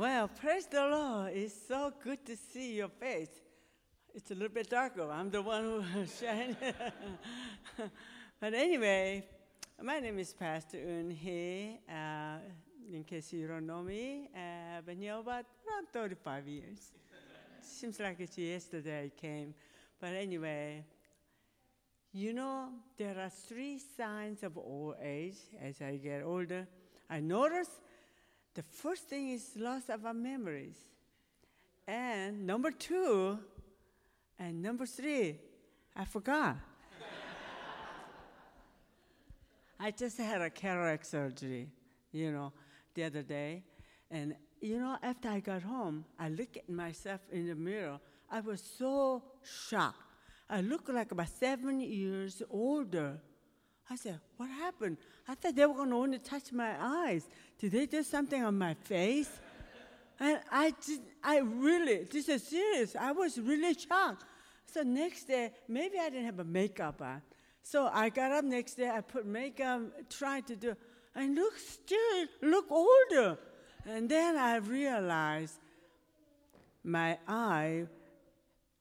Well, praise the Lord. It's so good to see your face. It's a little bit darker. I'm the one who shines. but anyway, my name is Pastor Un. Uh, in case you don't know me, uh, been here about around 35 years. Seems like it's yesterday I came. But anyway, you know, there are three signs of old age as I get older. I notice the first thing is loss of our memories. And number two, and number three, I forgot. I just had a cataract surgery, you know, the other day. And, you know, after I got home, I looked at myself in the mirror. I was so shocked. I looked like about seven years older. I said, What happened? I thought they were going to only touch my eyes. Did they do something on my face? And I, I really, this is serious. I was really shocked. So next day, maybe I didn't have a makeup on. So I got up next day, I put makeup, tried to do, and look still, look older. And then I realized my eye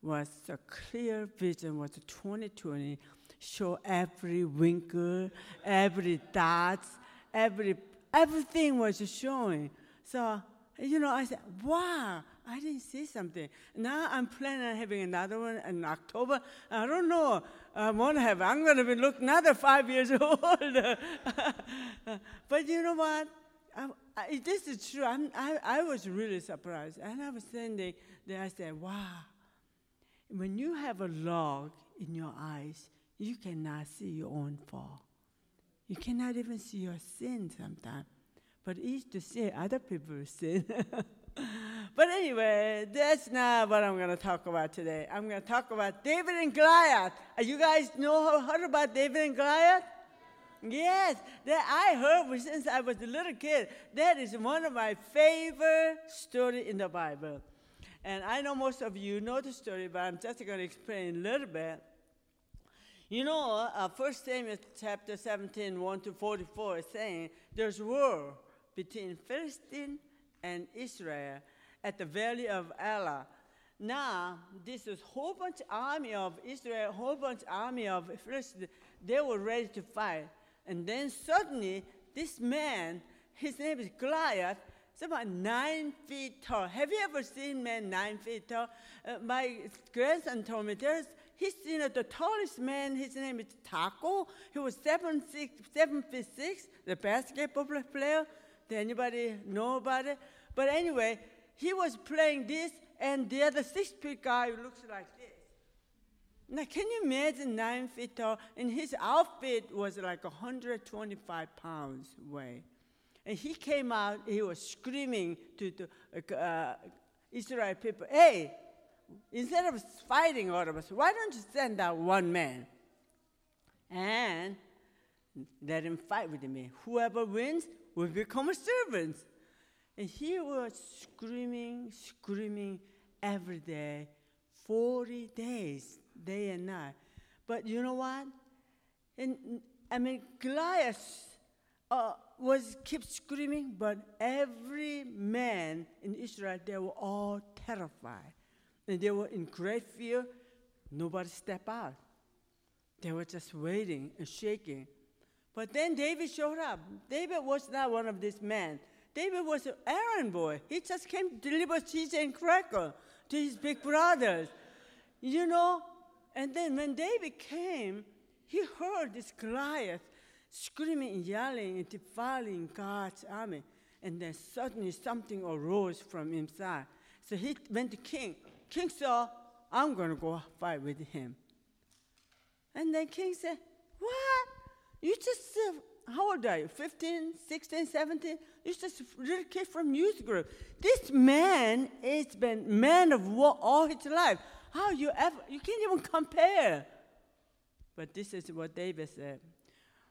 was a clear vision was 2020 show every wrinkle, every dot, every everything was showing. So you know, I said, "Wow, I didn't see something." Now I'm planning on having another one in October. I don't know. I want to have. I'm going to be look another five years old. but you know what? I, I, this is true. I'm, I, I was really surprised, and I was standing there. I said, "Wow." When you have a log in your eyes, you cannot see your own fall. You cannot even see your sin sometimes. But it's to see other people's sin. but anyway, that's not what I'm going to talk about today. I'm going to talk about David and Goliath. Uh, you guys know heard about David and Goliath? Yes, that I heard since I was a little kid. That is one of my favorite stories in the Bible. And I know most of you know the story, but I'm just going to explain a little bit. You know, uh, 1 Samuel chapter 17, 1 to 44 is saying there's war between Philistine and Israel at the valley of Elah. Now, this is whole bunch army of Israel, whole bunch army of Philistine. They were ready to fight. And then suddenly, this man, his name is Goliath, it's about nine feet tall. Have you ever seen men nine feet tall? Uh, my grandson told me there's He's you know the tallest man. His name is Tacko. He was seven six seven feet six. The basketball player. Did anybody know about it? But anyway, he was playing this, and the other six feet guy looks like this. Now, can you imagine nine feet tall? And his outfit was like 125 pounds weight. And he came out, he was screaming to the uh, Israel people, hey, instead of fighting all of us, why don't you send out one man and let him fight with me? Whoever wins will become a servant. And he was screaming, screaming every day, 40 days, day and night. But you know what? And I mean, Goliath uh, was kept screaming, but every man in Israel, they were all terrified and they were in great fear. Nobody stepped out. They were just waiting and shaking. But then David showed up. David was not one of these men. David was an errand boy. He just came to deliver cheese and cracker to his big brothers. You know? And then when David came, he heard this Goliath screaming and yelling and defiling God's army. And then suddenly something arose from inside. So he went to king. King said, I'm going to go fight with him. And then King said, What? You just, uh, how old are you? 15, 16, 17? You're just little kid from youth group. This man has been man of war all his life. How you ever, you can't even compare. But this is what David said.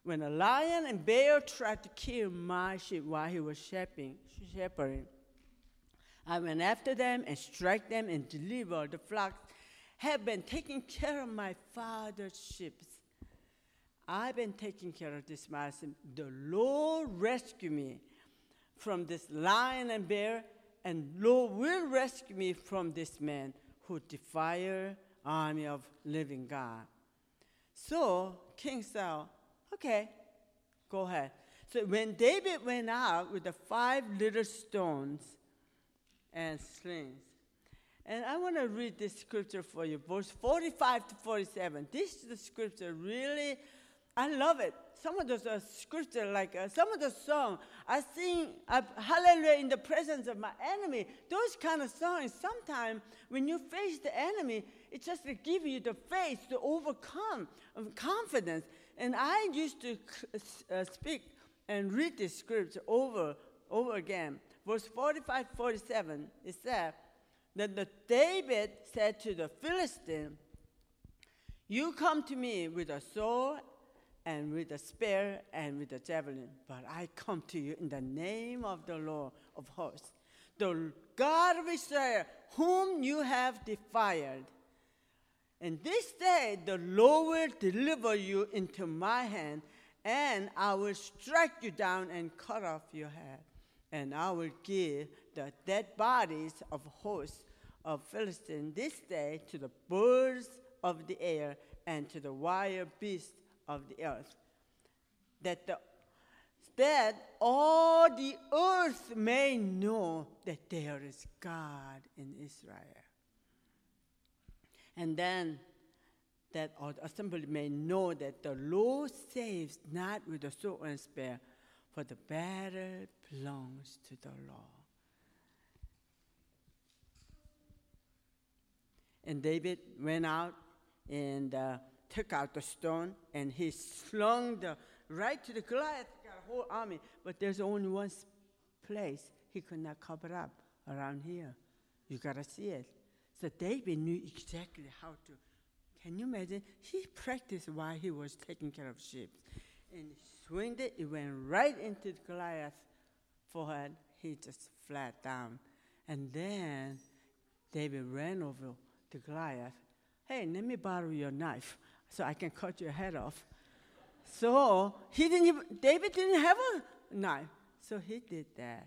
When a lion and bear tried to kill my sheep while he was shepherding I went after them and struck them and delivered the flocks. Have been taking care of my father's sheep. I've been taking care of this medicine. The Lord rescue me from this lion and bear, and Lord will rescue me from this man who defile army of living God. So King Saul, okay, go ahead. So when David went out with the five little stones and slings, and I want to read this scripture for you, verse 45 to 47. This is the scripture really, I love it. Some of those uh, scripture, like uh, some of the song, I sing uh, hallelujah in the presence of my enemy. Those kind of songs, sometimes when you face the enemy, it just to give you the faith to overcome um, confidence. And I used to uh, speak and read this scripture over over again. Verse 45, 47, it said that the David said to the Philistine, You come to me with a sword and with a spear and with a javelin, but I come to you in the name of the Lord of hosts, the God of Israel, whom you have defied. And this day the Lord will deliver you into my hand, and I will strike you down and cut off your head. And I will give the dead bodies of hosts of Philistines this day to the birds of the air and to the wild beasts of the earth, that the that all the earth may know that there is God in Israel. And then that all the assembly may know that the Lord saves not with the sword and spear, for the battle belongs to the Lord. And David went out and uh, took out the stone and he slung the right to the Goliath, got a whole army. But there's only one place he could not cover up around here. You gotta see it. So David knew exactly how to. Can you imagine? He practiced while he was taking care of sheep. And it, it went right into Goliath's forehead. He just flat down. And then David ran over to Goliath. Hey, let me borrow your knife so I can cut your head off. So he didn't even, David didn't have a knife. So he did that.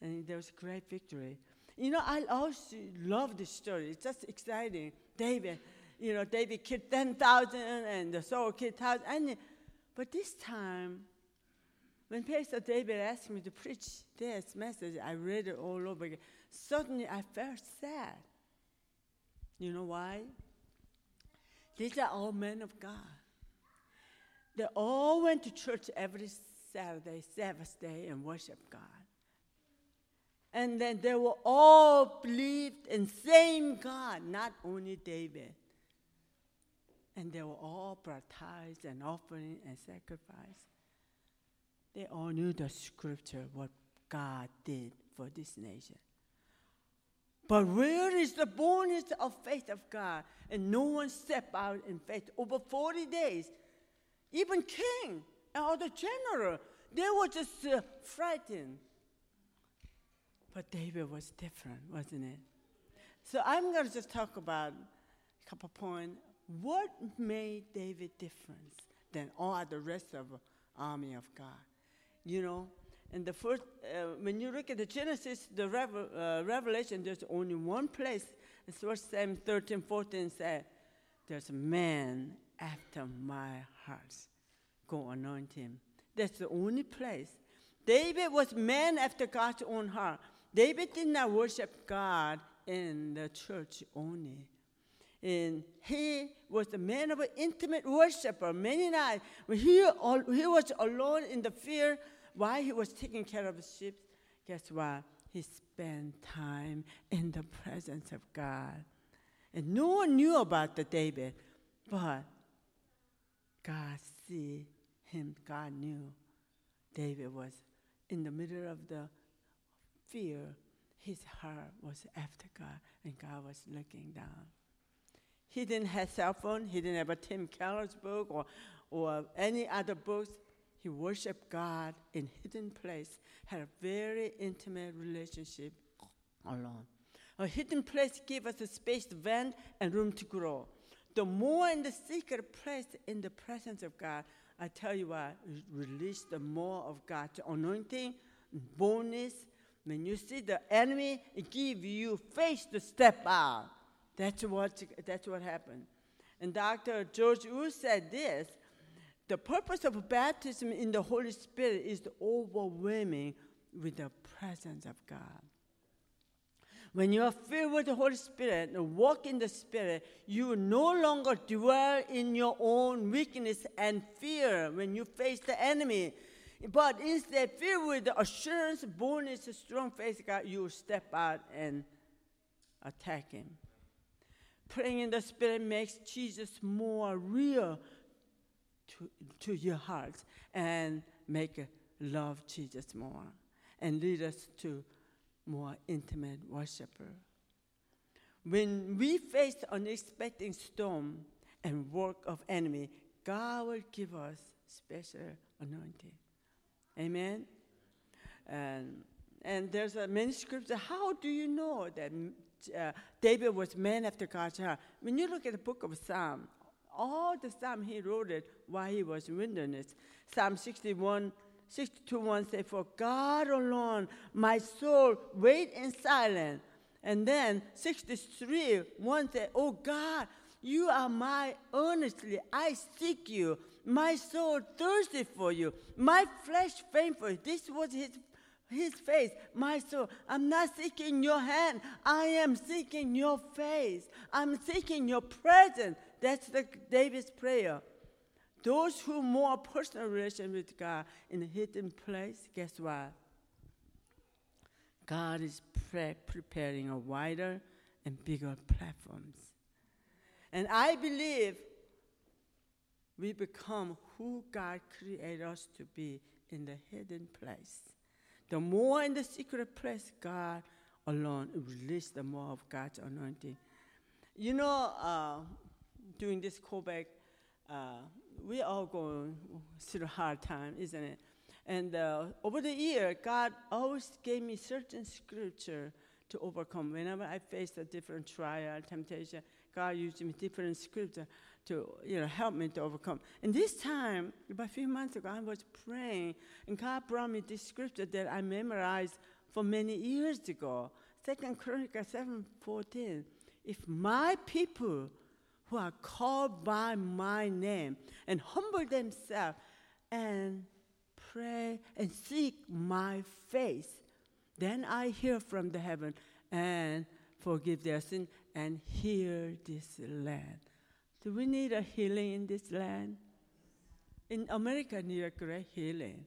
And there was a great victory. You know, I also love this story. It's just exciting. David, you know, David killed 10,000 and the Saul killed 1,000. But this time, when Pastor David asked me to preach this message, I read it all over again. Suddenly I felt sad. You know why? These are all men of God. They all went to church every Saturday, Sabbath day, and worship God. And then they were all believed in same God, not only David. And they were all brought tithes and offering and sacrifice. They all knew the scripture, what God did for this nation. But where is the boldness of faith of God? And no one stepped out in faith. Over 40 days, even king and all the general, they were just uh, frightened. But David was different, wasn't it? So I'm going to just talk about a couple points. What made David different than all the rest of army of God? You know, and the first, uh, when you look at the Genesis, the Revel, uh, Revelation, there's only one place. It's Psalm 13, 14 said. There's a man after my heart. Go anoint him. That's the only place. David was man after God's own heart. David did not worship God in the church only. And he was a man of an intimate worshiper many nights. When he, he was alone in the field, while he was taking care of the sheep, guess what? He spent time in the presence of God. And no one knew about the David, but God see him, God knew David was in the middle of the fear. His heart was after God, and God was looking down. He didn't have cell phone. He didn't have a Tim Keller's book or, or any other books. He worshiped God in hidden place, had a very intimate relationship alone. A hidden place gave us a space to vent and room to grow. The more in the secret place in the presence of God, I tell you what, release the more of God's anointing, boldness, When you see the enemy, it give you faith to step out. That's what, that's what happened. And Dr. George Wood said this the purpose of baptism in the Holy Spirit is overwhelming with the presence of God. When you are filled with the Holy Spirit and walk in the Spirit, you no longer dwell in your own weakness and fear when you face the enemy. But instead, filled with the assurance, boldness, strong faith, God, you step out and attack him. Praying in the Spirit makes Jesus more real to, to your heart and make love Jesus more and lead us to more intimate worshiper. When we face unexpected storm and work of enemy, God will give us special anointing. Amen. And and there's a many scriptures. How do you know that uh, David was man after God's heart? When you look at the book of Psalm, all the Psalm he wrote it while he was in wilderness. Psalm 61 62 1 say, For God alone, my soul, wait in silence. And then 63 1 say, Oh God, you are my earnestly, I seek you. My soul thirsty for you. My flesh faint for you. This was his, his face. My soul, I'm not seeking your hand. I am seeking your face. I'm seeking your presence. That's the David's prayer. Those who more personal relation with God in a hidden place, guess what? God is pre- preparing a wider and bigger platforms. And I believe we become who God created us to be in the hidden place. The more in the secret place, God alone release the more of God's anointing. You know, uh, during this callback, uh, we all going through a hard time, isn't it? And uh, over the year, God always gave me certain scripture to overcome. Whenever I faced a different trial, temptation, God used me different scripture to you know help me to overcome. And this time, about a few months ago, I was praying, and God brought me this scripture that I memorized for many years ago. Second Chronicles seven fourteen. If my people who are called by my name and humble themselves and pray and seek my face. Then I hear from the heaven and forgive their sin and heal this land. Do we need a healing in this land? In America, need a great healing.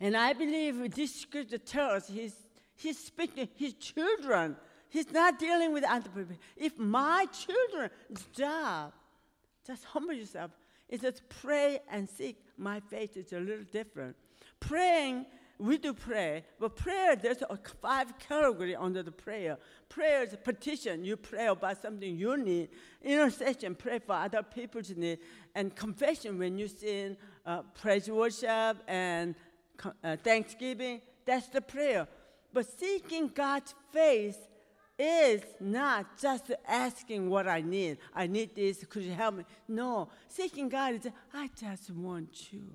And I believe this scripture tells he's, he's speaking his children He's not dealing with other people. If my children's job, just humble yourself, is just pray and seek. My faith is a little different. Praying, we do pray, but prayer, there's a five category under the prayer. Prayer is petition. You pray about something you need. Intercession, pray for other people's need. And confession, when you sing uh, praise worship and uh, thanksgiving, that's the prayer. But seeking God's face is not just asking what I need. I need this. Could you help me? No. Seeking God is, I just want you.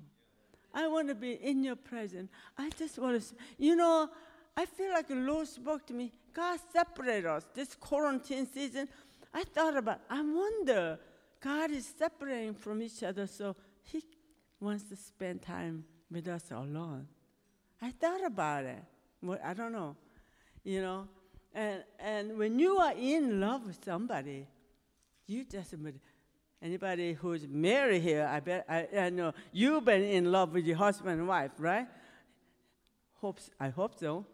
I want to be in your presence. I just want to, you know, I feel like the Lord spoke to me. God separated us. This quarantine season, I thought about, I wonder, God is separating from each other, so He wants to spend time with us alone. I thought about it. Well, I don't know. You know, and, and when you are in love with somebody, you just, anybody who's married here, I bet, I, I know you've been in love with your husband and wife, right? Hopes, I hope so.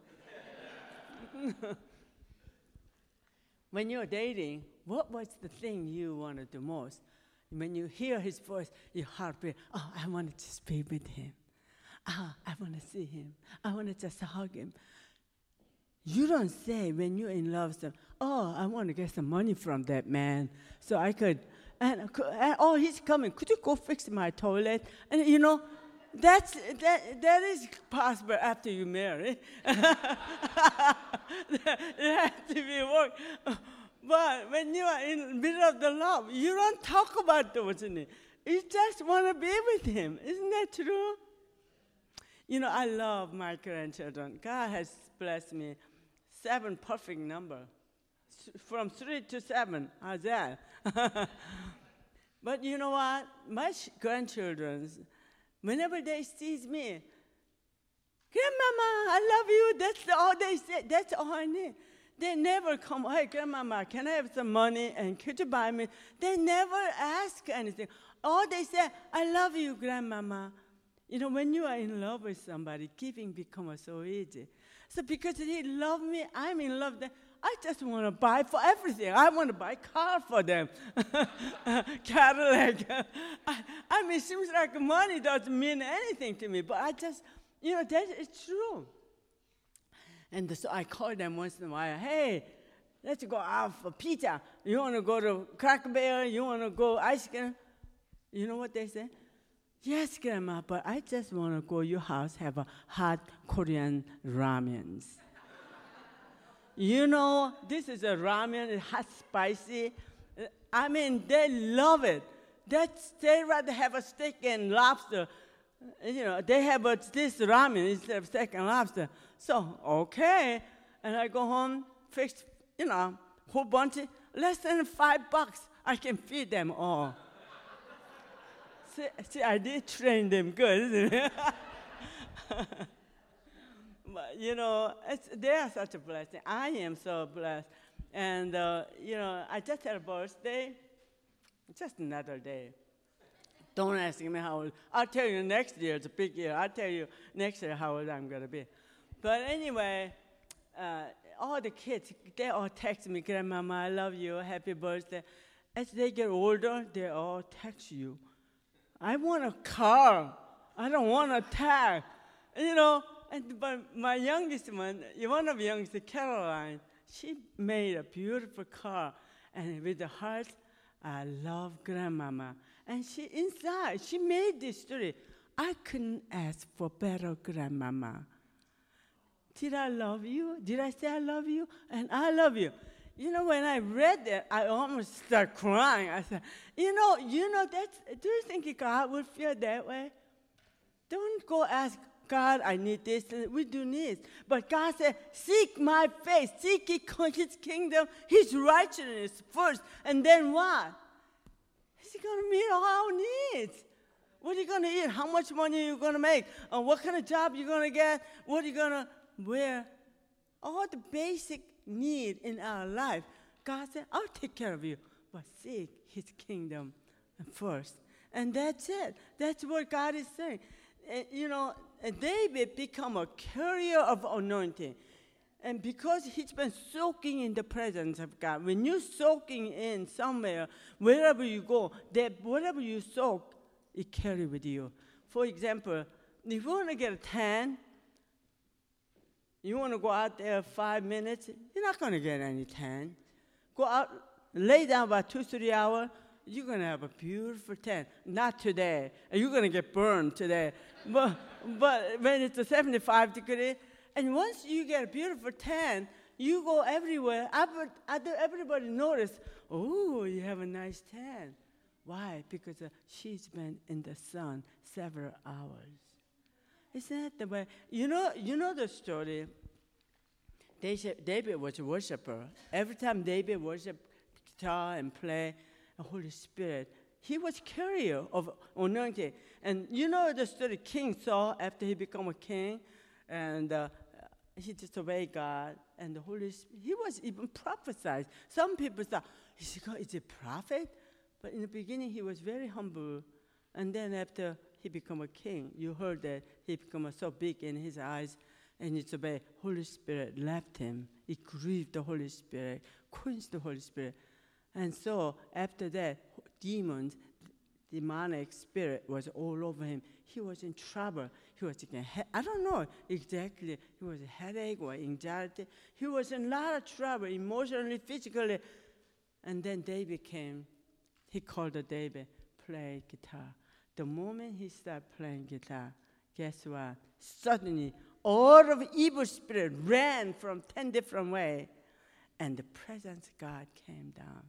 when you're dating, what was the thing you wanted the most? When you hear his voice, your heart beats, oh, I want to just be with him. Ah, I want to see him. I want to just hug him. You don't say when you're in love, so, oh, I want to get some money from that man so I could, and, uh, and uh, oh, he's coming. Could you go fix my toilet? And you know, that's, that, that is possible after you marry. it has to be work. But when you are in the middle of the love, you don't talk about those things. You just want to be with him. Isn't that true? You know, I love my grandchildren. God has blessed me. Seven perfect number. From three to seven. How's that? but you know what? My grandchildren, whenever they see me, Grandmama, I love you. That's all they say. That's all I need. They never come, hey, grandmama, can I have some money and could you buy me? They never ask anything. All they say, I love you, grandmama. You know, when you are in love with somebody, giving becomes so easy. So because he loved me, I'm in love. I just want to buy for everything. I want to buy car for them, Cadillac. I, I mean, it seems like money doesn't mean anything to me, but I just, you know, that is true. And so I call them once in a while, hey, let's go out for pizza. You want to go to Cracker Barrel? You want to go ice cream? You know what they say? Yes, Grandma, but I just want to go your house, have a hot Korean ramens. You know, this is a ramen, it has spicy. I mean, they love it. That's, they rather have a steak and lobster. You know, they have a, this ramen instead of steak and lobster. So, okay. And I go home, fix, you know, whole bunch, of, less than five bucks. I can feed them all. see, see, I did train them good, isn't it? but, you know, they are such a blessing. I am so blessed. And, uh, you know, I just had a birthday, just another day. Don't ask me how old. I'll tell you next year. It's a big year. I'll tell you next year how old I'm going to be. But anyway, uh, all the kids, they all text me, Grandmama, I love you, happy birthday. As they get older, they all text you. I want a car. I don't want a tag. You know, and, but my youngest one, one of the youngest, Caroline, she made a beautiful car. And with the heart, I love grandmama. And she inside, she made this story. I couldn't ask for better grandmama. Did I love you? Did I say I love you? And I love you. You know, when I read that, I almost started crying. I said, you know, you know, that's, do you think God would feel that way? Don't go ask God, I need this. We do need. But God said, seek my face, seek his kingdom, his righteousness first, and then what? He's going to meet all our needs. What are you going to eat? How much money are you going to make? Uh, what kind of job are you going to get? What are you going to wear? all the basic need in our life, God said, I'll take care of you, but seek his kingdom first. And that's it. That's what God is saying. And, you know, David become a carrier of anointing. And because he's been soaking in the presence of God, when you're soaking in somewhere, wherever you go, that whatever you soak, it carry with you. For example, if you want to get a tan, you want to go out there five minutes, you're not going to get any tan. Go out, lay down about two, three hours, you're going to have a beautiful tan. Not today. You're going to get burned today. but, but when it's a 75 degree, and once you get a beautiful tan, you go everywhere. Everybody notice, oh, you have a nice tan. Why? Because uh, she's been in the sun several hours. Isn't that the way? You know, you know the story. David was a worshiper. Every time David worshiped guitar and play the Holy Spirit, he was carrier of anointing. And you know the story, King Saul, after he became a king, and uh, he disobeyed God, and the Holy Spirit, he was even prophesied. Some people thought, is he, is he a prophet? But in the beginning, he was very humble. And then after he became a king. You heard that he became so big in his eyes, and the Holy Spirit left him. It grieved the Holy Spirit, quenched the Holy Spirit. And so after that, demons, demonic spirit was all over him. He was in trouble. He was in, I don't know exactly, he was a headache or anxiety. He was in a lot of trouble, emotionally, physically. And then David came. He called David, play guitar. The moment he started playing guitar, guess what? Suddenly, all of evil spirit ran from 10 different ways, and the presence of God came down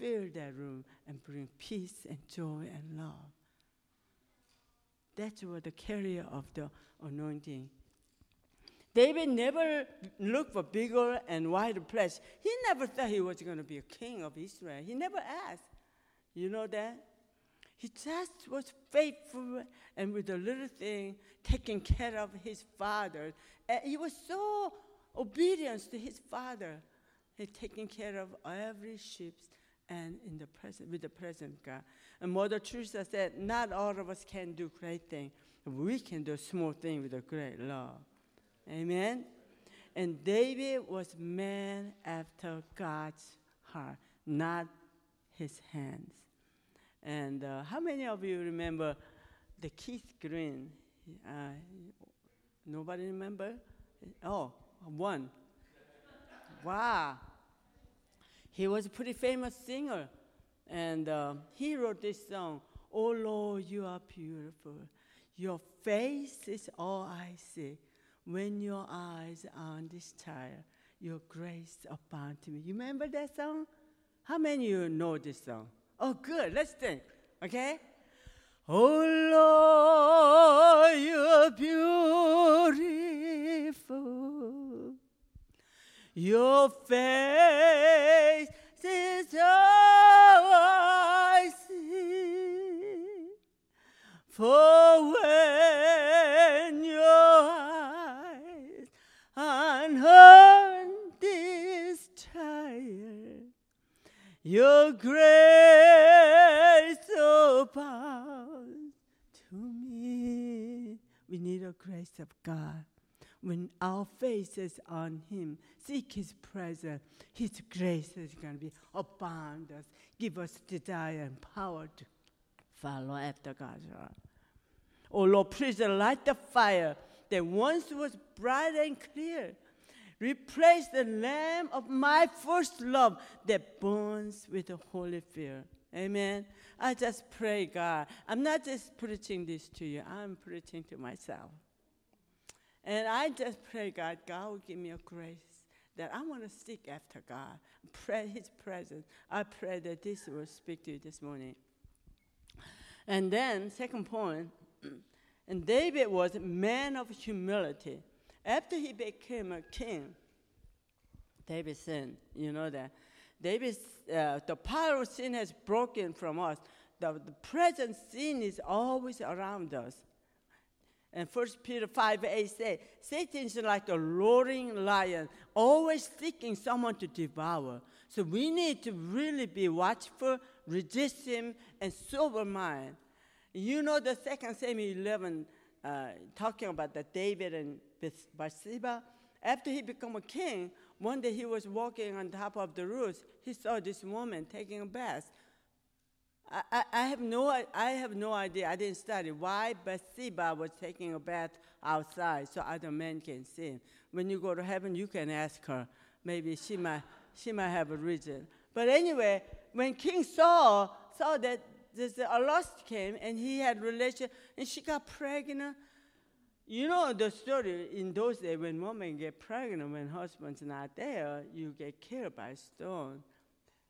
filled that room and bring peace and joy and love. That's what the carrier of the anointing. David never looked for bigger and wider place. He never thought he was going to be a king of Israel. He never asked. You know that? He just was faithful and with a little thing, taking care of his father. And he was so obedient to his father. He taking care of every sheep and in the present with the present God. And Mother Teresa said, not all of us can do great things. We can do small things with a great love. Amen. And David was man after God's heart, not his hands. And uh, how many of you remember the Keith Green? Uh, nobody remember? Oh, one. wow. He was a pretty famous singer. And uh, he wrote this song, Oh Lord, you are beautiful. Your face is all I see. When your eyes are on this child, your grace to me. You remember that song? How many of you know this song? Oh, good. Let's sing. Okay? Oh Lord, you're beautiful. Your face is all I see. For when your eyes on this child, your grace abounds to me. We need a grace of God when our is on Him, seek His presence, His grace is going to be abound us, give us desire and power to follow after God's heart. Oh Lord, please light the fire that once was bright and clear. Replace the lamp of my first love that burns with a holy fear. Amen. I just pray, God. I'm not just preaching this to you, I'm preaching to myself. And I just pray, God, God will give me a grace that I want to seek after God, pray His presence. I pray that this will speak to you this morning. And then, second point, and David was a man of humility. After he became a king, David sinned. You know that. David, uh, the power of sin has broken from us. The, the present sin is always around us. And 1 Peter 5 8 says, Satan is like a roaring lion, always seeking someone to devour. So we need to really be watchful, resist him, and sober mind. You know the second Samuel 11, uh, talking about the David and Bathsheba. After he became a king, one day he was walking on top of the roof. He saw this woman taking a bath. I, I, have no, I have no idea. I didn't study why Bathsheba was taking a bath outside so other men can see. When you go to heaven, you can ask her. Maybe she might, she might have a reason. But anyway, when King Saul saw that this, a lust came and he had relation and she got pregnant, you know the story in those days when women get pregnant when husband's not there, you get killed by stone.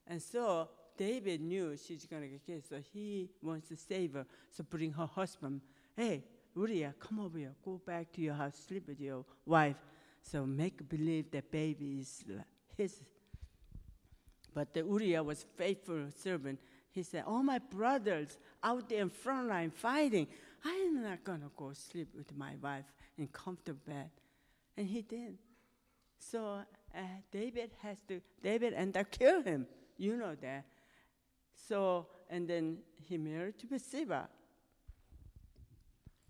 And so David knew she's going to get killed, so he wants to save her. So bring her husband. Hey, Uriah, come over here. Go back to your house, sleep with your wife. So make believe that baby is his. But the Uriah was faithful servant. He said, "All my brothers out there in front line fighting. I am not gonna go sleep with my wife in comfortable bed." And he did. So uh, David has to. David ended up kill him. You know that. So, and then he married to Bathsheba.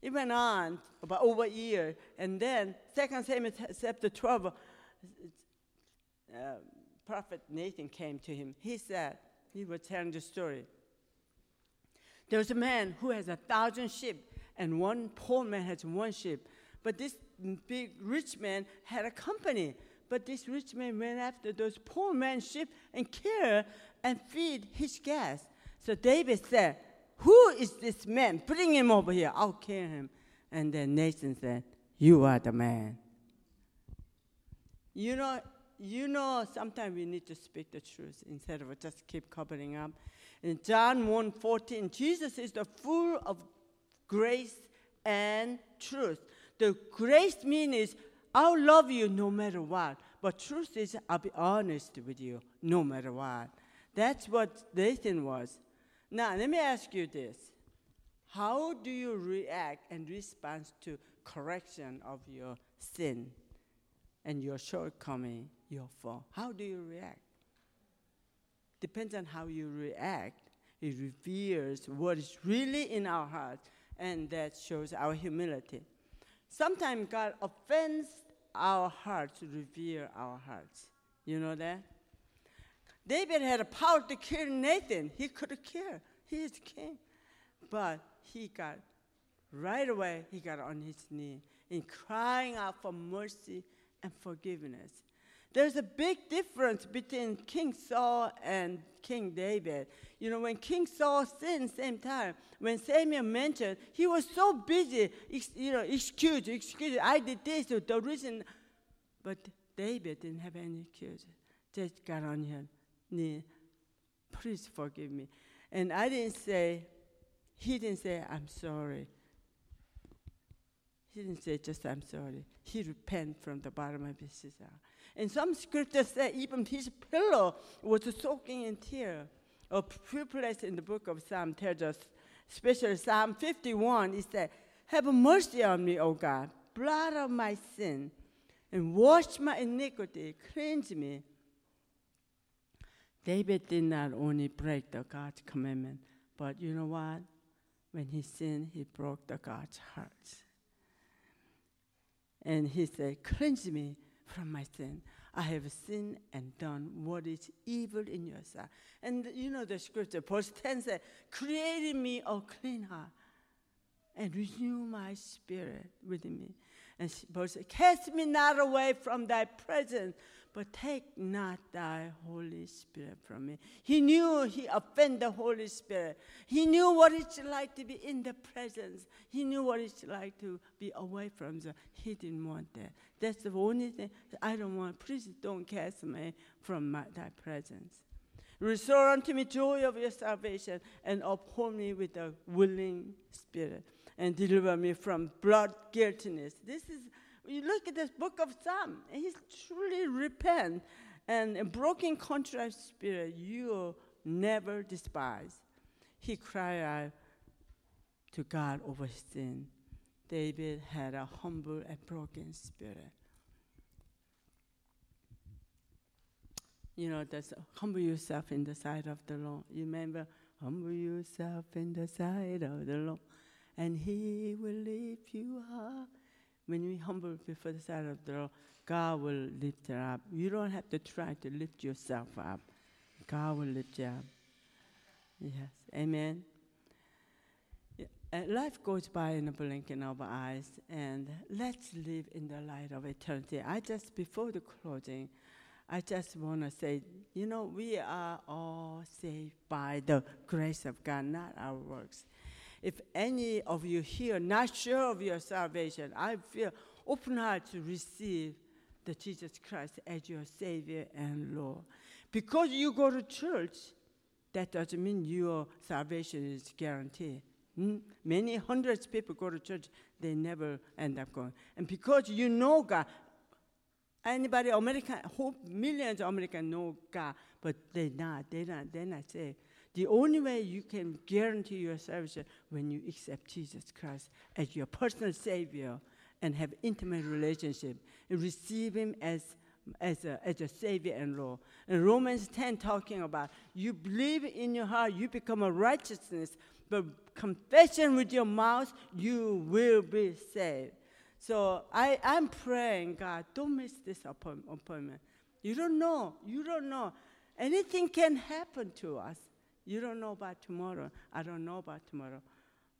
It went on about over a year, and then 2 Samuel chapter 12, uh, prophet Nathan came to him. He said, he was telling the story. There was a man who has a thousand sheep, and one poor man has one sheep. But this big rich man had a company. But this rich man went after those poor man's sheep and killed and feed his guests. So David said, Who is this man? Bring him over here. I'll kill him. And then Nathan said, You are the man. You know, you know, sometimes we need to speak the truth instead of just keep covering up. In John 1 14, Jesus is the full of grace and truth. The grace means I'll love you no matter what. But truth is, I'll be honest with you no matter what. That's what Nathan was. Now, let me ask you this How do you react and respond to correction of your sin and your shortcoming, your fault? How do you react? Depends on how you react. It reveals what is really in our hearts, and that shows our humility. Sometimes God offends our hearts to reveal our hearts. You know that? David had a power to kill Nathan. He could killed. He is king. But he got, right away, he got on his knee in crying out for mercy and forgiveness. There's a big difference between King Saul and King David. You know, when King Saul sinned, same time, when Samuel mentioned, he was so busy, you know, excuse, excuse, I did this, the reason. But David didn't have any excuse. Just got on his please forgive me. And I didn't say, he didn't say, I'm sorry. He didn't say just I'm sorry. He repent from the bottom of his heart. And some scriptures say even his pillow was soaking in tears. A few places in the book of Psalm tells us, especially Psalm 51, it said, Have mercy on me, O God, blot out my sin, and wash my iniquity, cleanse me. David did not only break the God's commandment, but you know what? When he sinned, he broke the God's heart. And he said, Cleanse me from my sin. I have sinned and done what is evil in your sight. And you know the scripture, verse 10 says, Create in me a clean heart and renew my spirit within me. And verse Cast me not away from thy presence, but take not thy Holy Spirit from me. He knew he offended the Holy Spirit. He knew what it's like to be in the presence. He knew what it's like to be away from the. He didn't want that. That's the only thing I don't want. Please don't cast me from my, thy presence. Restore unto me joy of your salvation and uphold me with a willing spirit and deliver me from blood guiltiness. This is you look at this book of Psalm, he's truly repent and a broken contrite spirit you never despise. He cried out to God over his sin. David had a humble and broken spirit. You know, that's humble yourself in the sight of the Lord. You remember, humble yourself in the sight of the Lord, and He will lift you up when you humble before the sight of the Lord, God will lift you up. You don't have to try to lift yourself up. God will lift you up. Yes. Amen. And uh, life goes by in a blinking of our eyes, and let's live in the light of eternity. I just, before the closing, I just want to say, you know, we are all saved by the grace of God, not our works. If any of you here not sure of your salvation, I feel open heart to receive the Jesus Christ as your Savior and Lord. Because you go to church, that doesn't mean your salvation is guaranteed. Hmm? Many hundreds of people go to church, they never end up going. And because you know God, anybody American, hope millions of Americans know God, but they're not, they're not, they're not saved. The only way you can guarantee your salvation when you accept Jesus Christ as your personal Savior and have intimate relationship and receive Him as as a, as a Savior and Lord. In Romans 10, talking about you believe in your heart, you become a righteousness, but confession with your mouth, you will be saved. So I, I'm praying, God, don't miss this appointment. You don't know. You don't know. Anything can happen to us. You don't know about tomorrow. I don't know about tomorrow.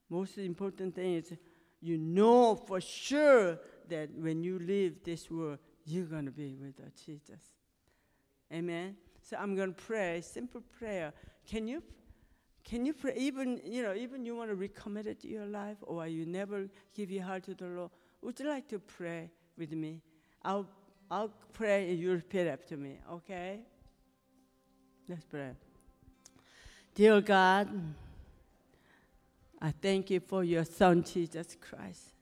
Most important thing is you know for sure that when you leave this world, you're going to be with Jesus. Amen. So I'm going to pray, simple prayer. Can you can you pray even you know even you want to recommit it to your life or you never give your heart to the Lord? Would you like to pray with me? I'll I'll pray and you repeat after me, okay? Let's pray. Dear God, I thank you for your Son, Jesus Christ.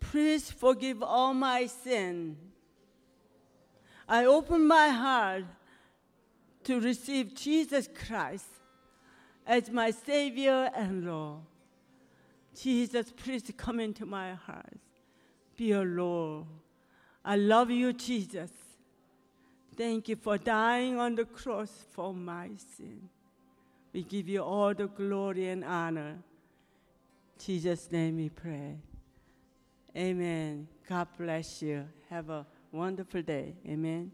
Please forgive all my sin. I open my heart to receive Jesus Christ as my Savior and Lord. Jesus, please come into my heart. Be a Lord. I love you, Jesus. Thank you for dying on the cross for my sin. We give you all the glory and honor. Jesus' name we pray. Amen. God bless you. Have a wonderful day. Amen.